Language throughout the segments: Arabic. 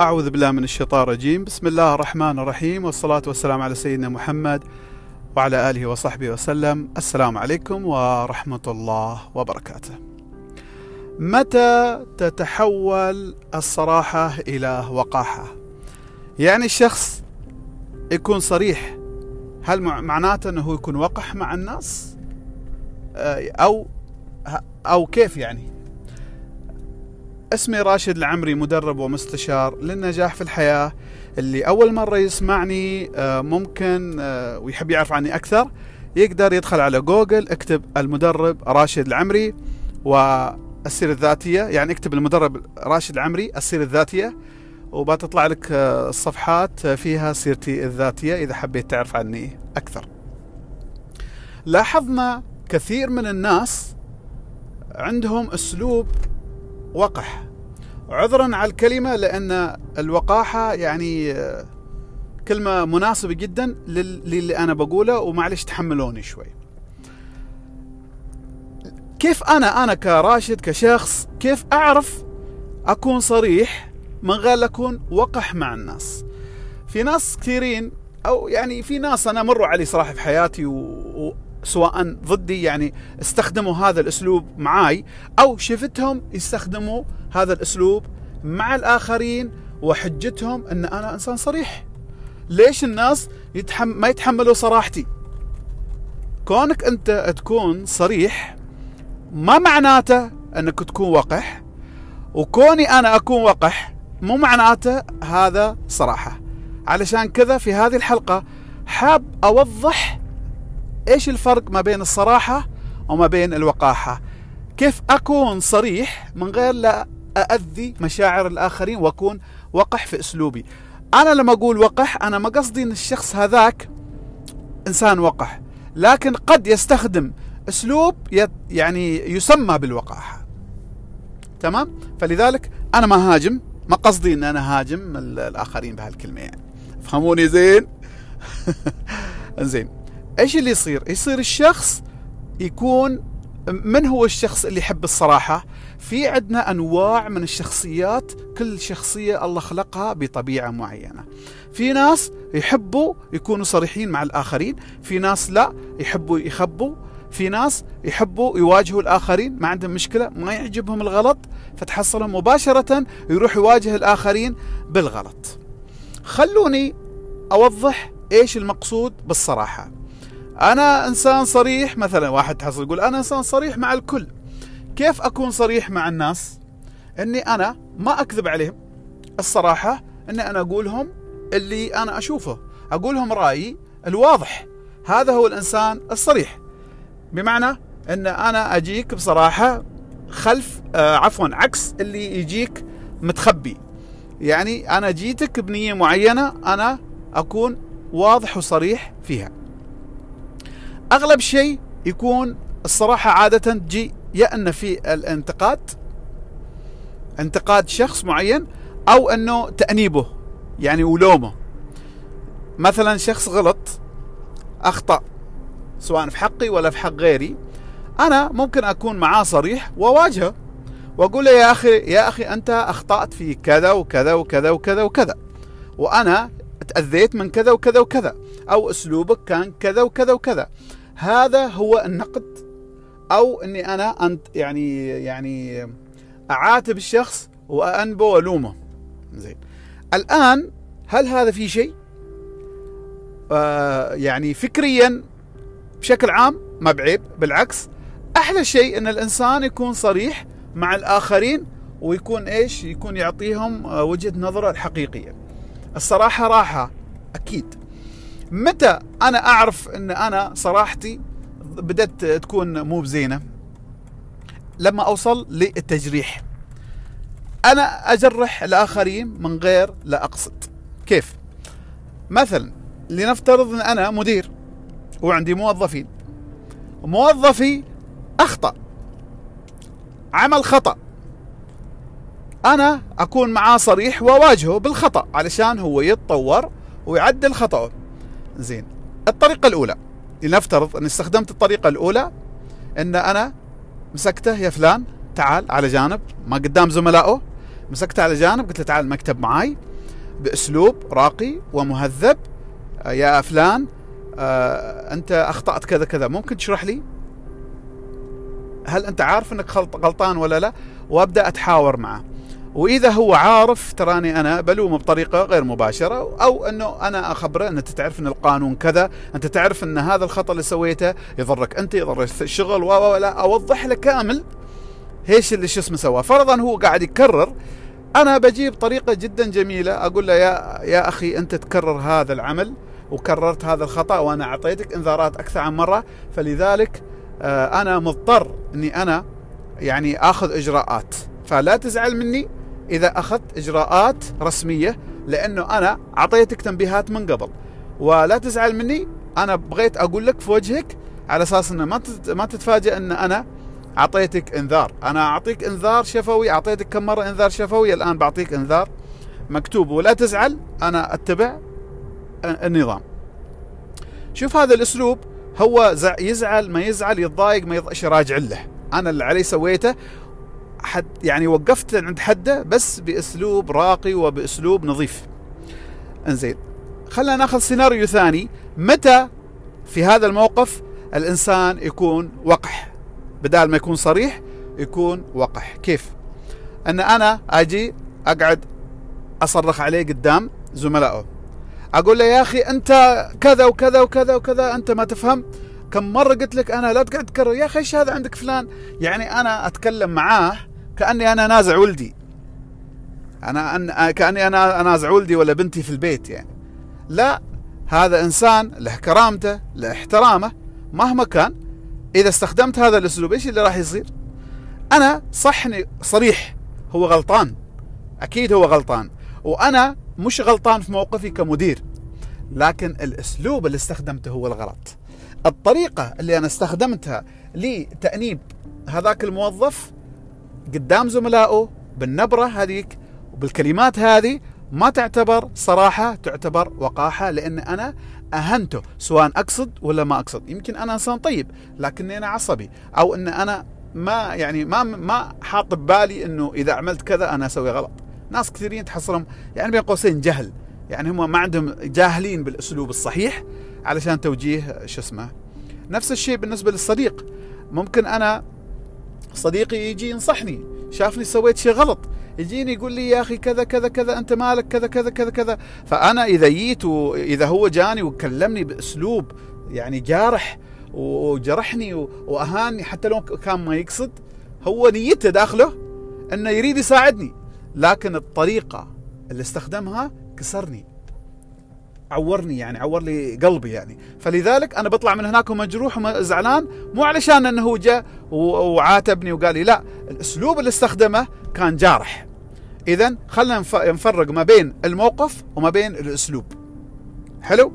أعوذ بالله من الشيطان الرجيم. بسم الله الرحمن الرحيم والصلاة والسلام على سيدنا محمد وعلى آله وصحبه وسلم. السلام عليكم ورحمة الله وبركاته. متى تتحول الصراحة إلى وقاحة؟ يعني الشخص يكون صريح هل معناته أنه يكون وقح مع الناس؟ آه، أو أو كيف يعني؟ اسمي راشد العمري مدرب ومستشار للنجاح في الحياة. اللي أول مرة يسمعني آه، ممكن آه، ويحب يعرف عني أكثر يقدر يدخل على جوجل اكتب المدرب راشد العمري والسيرة الذاتية. يعني اكتب المدرب راشد العمري السيرة الذاتية وبتطلع لك آه، الصفحات فيها سيرتي الذاتية إذا حبيت تعرف عني أكثر. لاحظنا كثير من الناس عندهم أسلوب وقح. عذرا على الكلمة لأن الوقاحة يعني كلمة مناسبة جدا للي أنا بقوله ومعلش تحملوني شوي. كيف أنا أنا كراشد كشخص كيف أعرف أكون صريح من غير أكون وقح مع الناس؟ في ناس كثيرين أو يعني في ناس أنا مروا علي صراحة في حياتي و... سواء ضدي يعني استخدموا هذا الأسلوب معاي أو شفتهم يستخدموا هذا الأسلوب مع الآخرين وحجتهم إن أنا إنسان صريح. ليش الناس يتحم ما يتحملوا صراحتي؟ كونك أنت تكون صريح ما معناته إنك تكون وقح وكوني أنا أكون وقح مو معناته هذا صراحة. علشان كذا في هذه الحلقة حاب أوضح إيش الفرق ما بين الصراحة وما بين الوقاحة؟ كيف أكون صريح من غير لا اذي مشاعر الآخرين وأكون وقح في أسلوبي؟ أنا لما أقول وقح أنا ما قصدي إن الشخص هذاك إنسان وقح لكن قد يستخدم أسلوب يعني يسمى بالوقاحة. تمام؟ فلذلك أنا ما هاجم ما قصدي إن أنا هاجم الآخرين بهالكلمة يعني. فهموني زين؟ زين. إيش اللي يصير؟ يصير الشخص يكون من هو الشخص اللي يحب الصراحة؟ في عندنا أنواع من الشخصيات كل شخصية الله خلقها بطبيعة معينة في ناس يحبوا يكونوا صريحين مع الآخرين في ناس لا يحبوا يخبوا في ناس يحبوا يواجهوا الآخرين ما عندهم مشكلة ما يعجبهم الغلط فتحصلهم مباشرة يروح يواجه الآخرين بالغلط خلوني أوضح إيش المقصود بالصراحة أنا إنسان صريح مثلا واحد تحصل يقول أنا إنسان صريح مع الكل. كيف أكون صريح مع الناس؟ إني أنا ما أكذب عليهم. الصراحة إني أنا أقولهم اللي أنا أشوفه أقولهم رأيي الواضح. هذا هو الإنسان الصريح. بمعنى إن أنا أجيك بصراحة خلف آه عفوا عكس اللي يجيك متخبي. يعني أنا جيتك بنية معينة أنا أكون واضح وصريح فيها. أغلب شيء يكون الصراحة عادة تجي يا أن في الانتقاد انتقاد شخص معين أو أنه تأنيبه يعني ولومه. مثلا شخص غلط أخطأ سواء في حقي ولا في حق غيري أنا ممكن أكون معاه صريح وأواجهه وأقول له يا أخي يا أخي أنت أخطأت في كذا وكذا وكذا وكذا وكذا وأنا تأذيت من كذا وكذا وكذا أو أسلوبك كان كذا وكذا وكذا. هذا هو النقد أو إني أنا أنت يعني يعني أعاتب الشخص وانبه والومه زين. الآن هل هذا في شيء؟ آه يعني فكريا بشكل عام؟ ما بعيب بالعكس. أحلى شيء إن الإنسان يكون صريح مع الآخرين ويكون إيش؟ يكون يعطيهم آه، وجهة نظره الحقيقية. الصراحة راحة أكيد. متى أنا أعرف إن أنا صراحتي بدأت تكون مو بزينة؟ لما أوصل للتجريح. أنا أجرح الآخرين من غير لا أقصد. كيف؟ مثلا لنفترض أن أنا مدير وعندي موظفين. موظفي أخطأ. عمل خطأ. أنا أكون معاه صريح وأواجهه بالخطأ علشان هو يتطور ويعدل خطأه. زين. الطريقة الأولى لنفترض أني استخدمت الطريقة الأولى أن أنا مسكته يا فلان تعال على جانب ما قدام زملائه. مسكته على جانب قلت له تعال المكتب معاي بأسلوب راقي ومهذب. يا فلان آه، أنت أخطأت كذا كذا ممكن تشرح لي؟ هل أنت عارف إنك غلطان ولا لا؟ وأبدأ أتحاور معه. وإذا هو عارف تراني أنا بلومه بطريقة غير مباشرة أو أنه أنا أخبره ان أنت تعرف إن القانون كذا أنت تعرف إن هذا الخطأ اللي سويته يضرك أنت يضر الشغل ولا أوضح له كامل إيش اللي شو اسمه سواه. فرضا هو قاعد يكرر أنا بجيب طريقه جدا جميلة أقول له يا يا أخي أنت تكرر هذا العمل وكررت هذا الخطأ وأنا أعطيتك إنذارات أكثر عن مرة فلذلك آه، أنا مضطر إني أنا يعني آخذ إجراءات. فلا تزعل مني إذا أخذت إجراءات رسمية لأنه أنا أعطيتك تنبيهات من قبل. ولا تزعل مني أنا بغيت أقول لك في وجهك على أساس إنه ما ما تتفاجئ إن أنا أعطيتك إنذار. أنا أعطيك إنذار شفوي أعطيتك كم مرة إنذار شفوي الآن بعطيك إنذار مكتوب. ولا تزعل أنا أتبع النظام. شوف هذا الأسلوب هو يزعل ما يزعل يتضايق ما يضايق راجع له. أنا اللي علي سويته حد يعني وقفت عند حده بس بأسلوب راقي وبأسلوب نظيف. إنزين خلينا ناخذ سيناريو ثاني. متى في هذا الموقف الإنسان يكون وقح؟ بدال ما يكون صريح يكون وقح. كيف؟ أن أنا أجي أقعد أصرخ عليه قدام زملائه. أقول له يا أخي أنت كذا وكذا وكذا وكذا أنت ما تفهم. كم مرة قلت لك أنا لا تقعد تكرر يا أخي إيش هذا عندك فلان؟ يعني أنا أتكلم معاه كأني أنا نازع ولدي. أنا أن... كأني أنا انازع ولدي ولا بنتي في البيت يعني. لا هذا إنسان له كرامته له احترامه مهما كان إذا استخدمت هذا الأسلوب إيش اللي راح يصير؟ أنا صحني صريح هو غلطان. أكيد هو غلطان. وأنا مش غلطان في موقفي كمدير. لكن الأسلوب اللي استخدمته هو الغلط. الطريقة اللي أنا استخدمتها لتأنيب هذاك الموظف قدام زملائه بالنبرة هذيك وبالكلمات هذه ما تعتبر صراحة تعتبر وقاحة لأن أنا أهنته سواء أقصد ولا ما أقصد. يمكن أنا إنسان طيب لكني أنا عصبي. أو إن أنا ما يعني ما ما حاط ببالي إنه إذا عملت كذا أنا أسوي غلط. ناس كثيرين تحصلهم يعني بين قوسين جهل. يعني هم ما عندهم جاهلين بالأسلوب الصحيح علشان توجيه شو اسمه نفس الشيء بالنسبة للصديق. ممكن أنا صديقي يجي ينصحني. شافني سويت شيء غلط. يجيني يقول لي يا أخي كذا كذا كذا أنت مالك كذا كذا كذا كذا. فأنا إذا جيت واذا هو جاني وكلمني بأسلوب يعني جارح وجرحني وأهاني حتى لو كان ما يقصد هو نيته داخله إنه يريد يساعدني. لكن الطريقة اللي استخدمها كسرني. عورني يعني عور لي قلبي يعني. فلذلك أنا بطلع من هناك ومجروح وزعلان مو علشان إنه هو جاء وعاتبني وقال لي لا الأسلوب اللي استخدمه كان جارح. اذا خلينا نفرق ما بين الموقف وما بين الأسلوب. حلو؟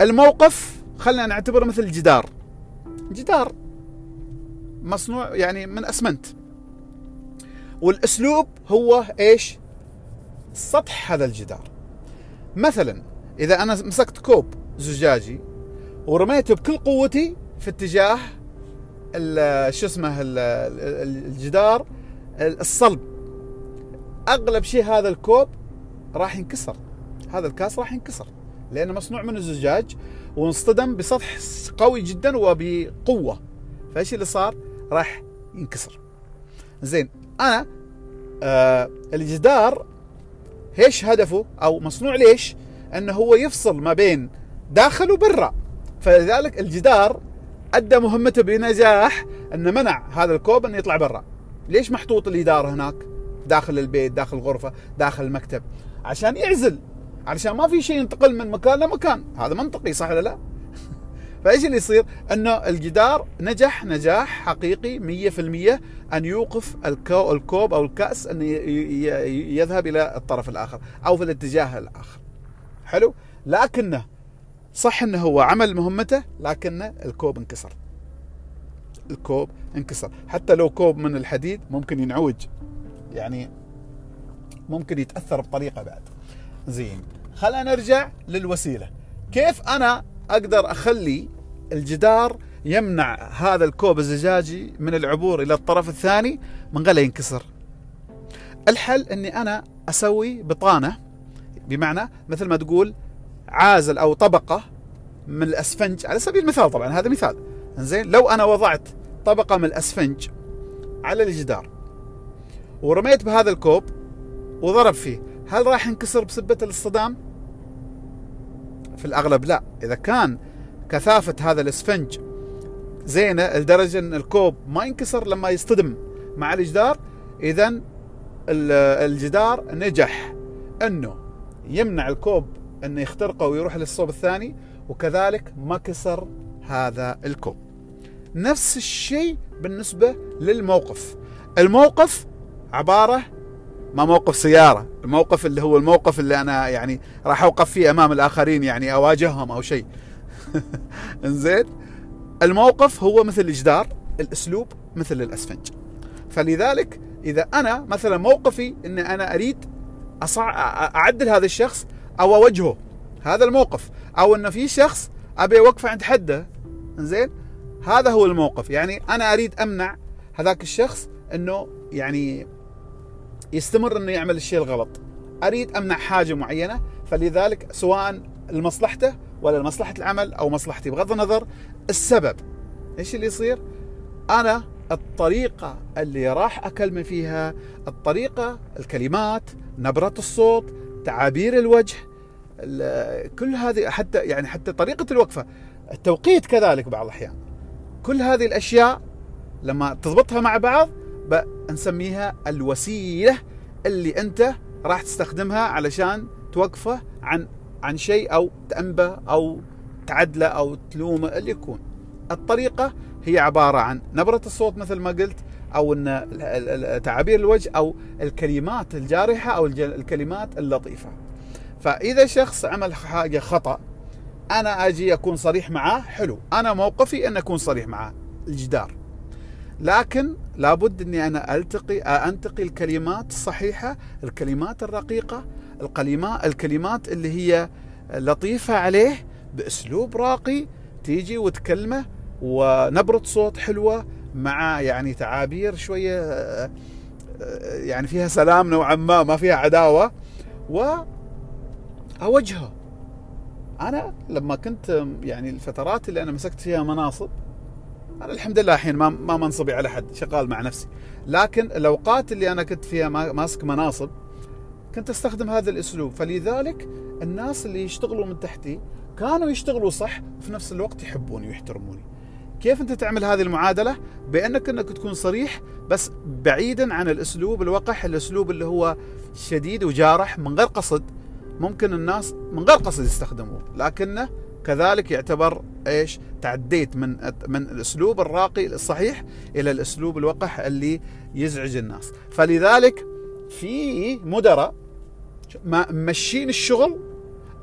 الموقف خلينا نعتبره مثل جدار. جدار مصنوع يعني من أسمنت. والأسلوب هو إيش؟ سطح هذا الجدار. مثلا إذا أنا مسكت كوب زجاجي ورميته بكل قوتي في اتجاه شو اسمه الجدار الصلب أغلب شيء هذا الكوب راح ينكسر هذا الكاس راح ينكسر لأنه مصنوع من الزجاج وانصطدم بسطح قوي جدا وبقوة فإيش اللي صار؟ راح ينكسر. زين أنا آه الجدار إيش هدفه أو مصنوع ليش؟ أنه هو يفصل ما بين داخل وبرا. فلذلك الجدار أدى مهمته بنجاح أنه منع هذا الكوب انه يطلع برا. ليش محطوط الاداره هناك؟ داخل البيت داخل الغرفة داخل المكتب. عشان يعزل. علشان ما في شيء ينتقل من مكان لمكان. هذا منطقي صح ولا لا؟ فإيش اللي يصير؟ أنه الجدار نجح نجاح حقيقي 100% أن يوقف الكوب أو الكأس انه يذهب إلى الطرف الآخر أو في الاتجاه الآخر. حلو؟ لكنه صح إنه هو عمل مهمته لكن الكوب انكسر. الكوب انكسر. حتى لو كوب من الحديد ممكن ينعوج. يعني ممكن يتأثر بطريقة بعد. زين خلينا نرجع للوسيلة. كيف أنا أقدر أخلي الجدار يمنع هذا الكوب الزجاجي من العبور إلى الطرف الثاني من غير ينكسر؟ الحل إني أنا أسوي بطانة بمعنى مثل ما تقول عازل أو طبقة من الأسفنج. على سبيل المثال طبعا هذا مثال. زين لو أنا وضعت طبقة من الأسفنج على الجدار ورميت بهذا الكوب وضرب فيه هل راح ينكسر بسبة الاصطدام؟ في الأغلب لا. إذا كان كثافة هذا الأسفنج زينة لدرجة أن الكوب ما ينكسر لما يصطدم مع الجدار إذا الجدار نجح. أنه يمنع الكوب أنه يخترقه ويروح للصوب الثاني وكذلك ما كسر هذا الكوب. نفس الشيء بالنسبة للموقف. الموقف عبارة ما موقف سيارة الموقف اللي هو الموقف اللي أنا يعني راح أوقف فيه أمام الآخرين يعني أواجههم أو شيء. إنزين؟ الموقف هو مثل الجدار الأسلوب مثل الأسفنج. فلذلك إذا أنا مثلا موقفي أن أنا أريد أصع... أعدل هذا الشخص أو أوجهه. هذا الموقف. أو أنه في شخص أبي أوقفه عند حده. زين هذا هو الموقف. يعني أنا أريد أمنع هذاك الشخص أنه يعني يستمر إنه يعمل الشيء الغلط. أريد أمنع حاجة معينة فلذلك سواء لمصلحته ولا لمصلحة العمل أو مصلحتي. بغض النظر السبب. إيش اللي يصير؟ أنا الطريقة اللي راح أكلمه فيها الطريقة الكلمات نبرة الصوت تعابير الوجه كل هذه حتى يعني حتى طريقة الوقفة التوقيت كذلك بعض الأحيان كل هذه الأشياء لما تضبطها مع بعض نسميها الوسيلة اللي أنت راح تستخدمها علشان توقفه عن عن شيء أو تأنبه أو تعدله أو تلومه اللي يكون. الطريقة هي عبارة عن نبرة الصوت مثل ما قلت أو إن تعابير الوجه أو الكلمات الجارحة أو الكلمات اللطيفة. فإذا شخص عمل حاجة خطأ أنا أجي أكون صريح معاه حلو، أنا موقفي إن أكون صريح معاه الجدار. لكن لابد إني أنا ألتقي أنتقي الكلمات الصحيحة، الكلمات الرقيقة، الكلمات اللي هي لطيفة عليه بأسلوب راقي تيجي وتكلمه ونبره صوت حلوة مع يعني تعابير شوية يعني فيها سلام نوعا ما ما فيها عداوة. و اوجهه أنا لما كنت يعني الفترات اللي أنا مسكت فيها مناصب أنا الحمد لله الحين ما ما منصبي على حد شغال مع نفسي. لكن الأوقات اللي أنا كنت فيها ماسك مناصب كنت أستخدم هذا الأسلوب. فلذلك الناس اللي يشتغلوا من تحتي كانوا يشتغلوا صح وفي نفس الوقت يحبوني ويحترموني. كيف أنت تعمل هذه المعادلة؟ بأنك أنك تكون صريح بس بعيدا عن الأسلوب الوقح الأسلوب اللي هو شديد وجارح من غير قصد. ممكن الناس من غير قصد يستخدموه لكنه كذلك يعتبر إيش؟ تعديت من من الأسلوب الراقي الصحيح إلى الأسلوب الوقح اللي يزعج الناس، فلذلك في مدراء ماشيين الشغل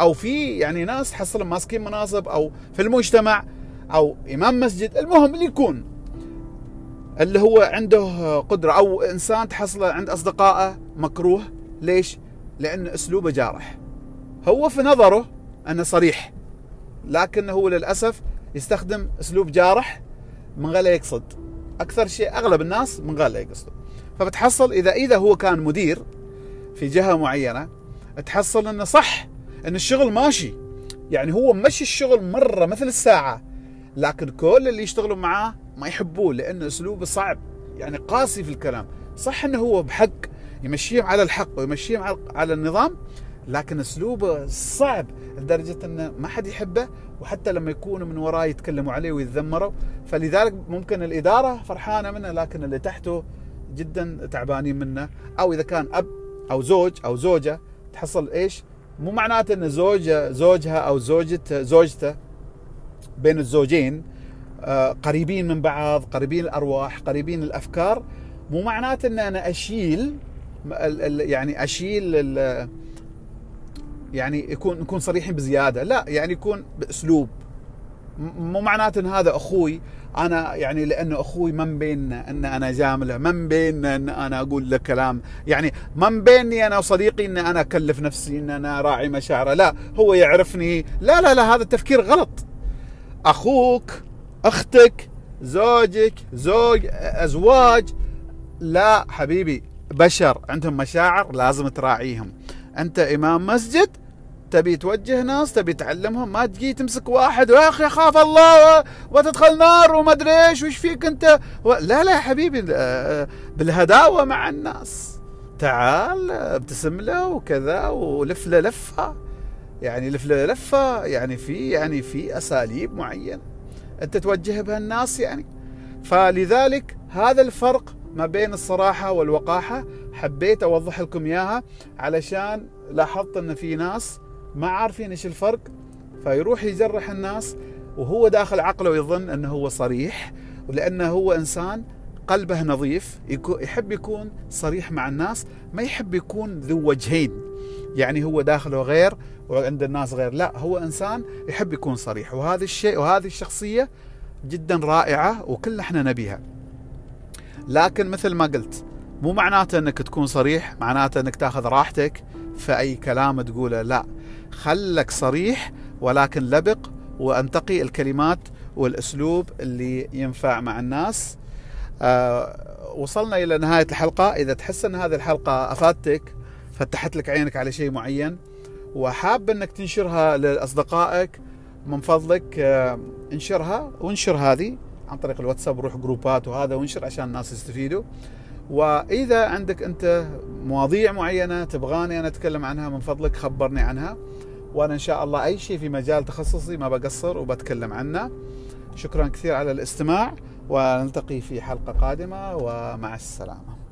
أو في يعني ناس تحصلهم ماسكين مناصب أو في المجتمع أو إمام مسجد المهم اللي يكون. اللي هو عنده قدرة أو إنسان تحصل عند أصدقائه مكروه. ليش؟ لأن أسلوبه جارح. هو في نظره أنه صريح لكنه هو للأسف يستخدم أسلوب جارح من غير لا يقصد. أكثر شيء أغلب الناس من غير لا فبتحصل إذا إذا هو كان مدير في جهة معينة تحصل إنه صح إن الشغل ماشي. يعني هو مشي الشغل مرة مثل الساعة. لكن كل اللي يشتغلوا معاه ما يحبوه لأن أسلوبه صعب. يعني قاسي في الكلام. صح إنه هو بحق يمشيهم على الحق ويمشيهم على النظام لكن أسلوبه صعب لدرجة إنه ما حد يحبه وحتى لما يكونوا من وراه يتكلموا عليه ويتذمروا. فلذلك ممكن الإدارة فرحانة منه لكن اللي تحته جدا تعبانين منه. أو إذا كان أب أو زوج أو زوجة تحصل إيش؟ مو معناته إن زوجه زوجها أو زوجته زوجته بين الزوجين آه، قريبين من بعض قريبين الأرواح قريبين الأفكار. مو معناته إن أنا أشيل يعني أشيل يعني يكون نكون صريحين بزيادة. لا يعني يكون بأسلوب. مو معناته إن هذا أخوي أنا يعني لأنه أخوي من بيننا إن أنا جامله من بيننا إن أنا أقول له كلام. يعني من بيني أنا وصديقي إن أنا أكلف نفسي إن أنا راعي مشاعره. لا هو يعرفني. لا لا لا هذا التفكير غلط. أخوك أختك زوجك زوج أزواج. لا حبيبي بشر. عندهم مشاعر لازم تراعيهم. أنت إمام مسجد تبي توجه ناس تبي تعلمهم ما تجي تمسك واحد يا أخي خاف الله وتدخل نار وما أدري إيش وش فيك أنت؟ لا لا يا حبيبي بالهداوة مع الناس. تعال ابتسم له وكذا ولف له لفة. يعني لف لفة يعني في يعني في أساليب معينة أنت توجه بها الناس يعني. فلذلك هذا الفرق ما بين الصراحة والوقاحة حبيت أوضح لكم إياها علشان لاحظت أن في ناس ما عارفين إيش الفرق فيروح يجرح الناس وهو داخل عقله يظن أنه هو صريح ولأنه هو إنسان قلبه نظيف يحب يكون صريح مع الناس ما يحب يكون ذو وجهين. يعني هو داخله غير وعند الناس غير. لا هو إنسان يحب يكون صريح. وهذا الشيء وهذه الشخصية جدا رائعة وكلنا إحنا نبيها. لكن مثل ما قلت مو معناته إنك تكون صريح معناته إنك تأخذ راحتك. في اي كلام تقوله لا. خلك صريح ولكن لبق وأنتقي الكلمات والأسلوب اللي ينفع مع الناس. وصلنا إلى نهاية الحلقة. إذا تحس أن هذه الحلقة أفادتك فتحت لك عينك على شيء معين وحاب أنك تنشرها لأصدقائك من فضلك آه انشرها وانشر هذه عن طريق الواتساب روح جروبات وهذا وانشر عشان الناس يستفيدوا. وإذا عندك أنت مواضيع معينة تبغاني أنا أتكلم عنها من فضلك خبرني عنها. وأنا إن شاء الله أي شيء في مجال تخصصي ما بقصر وبتكلم عنه. شكرا كثير على الاستماع. ونلتقي في حلقة قادمة ومع السلامة.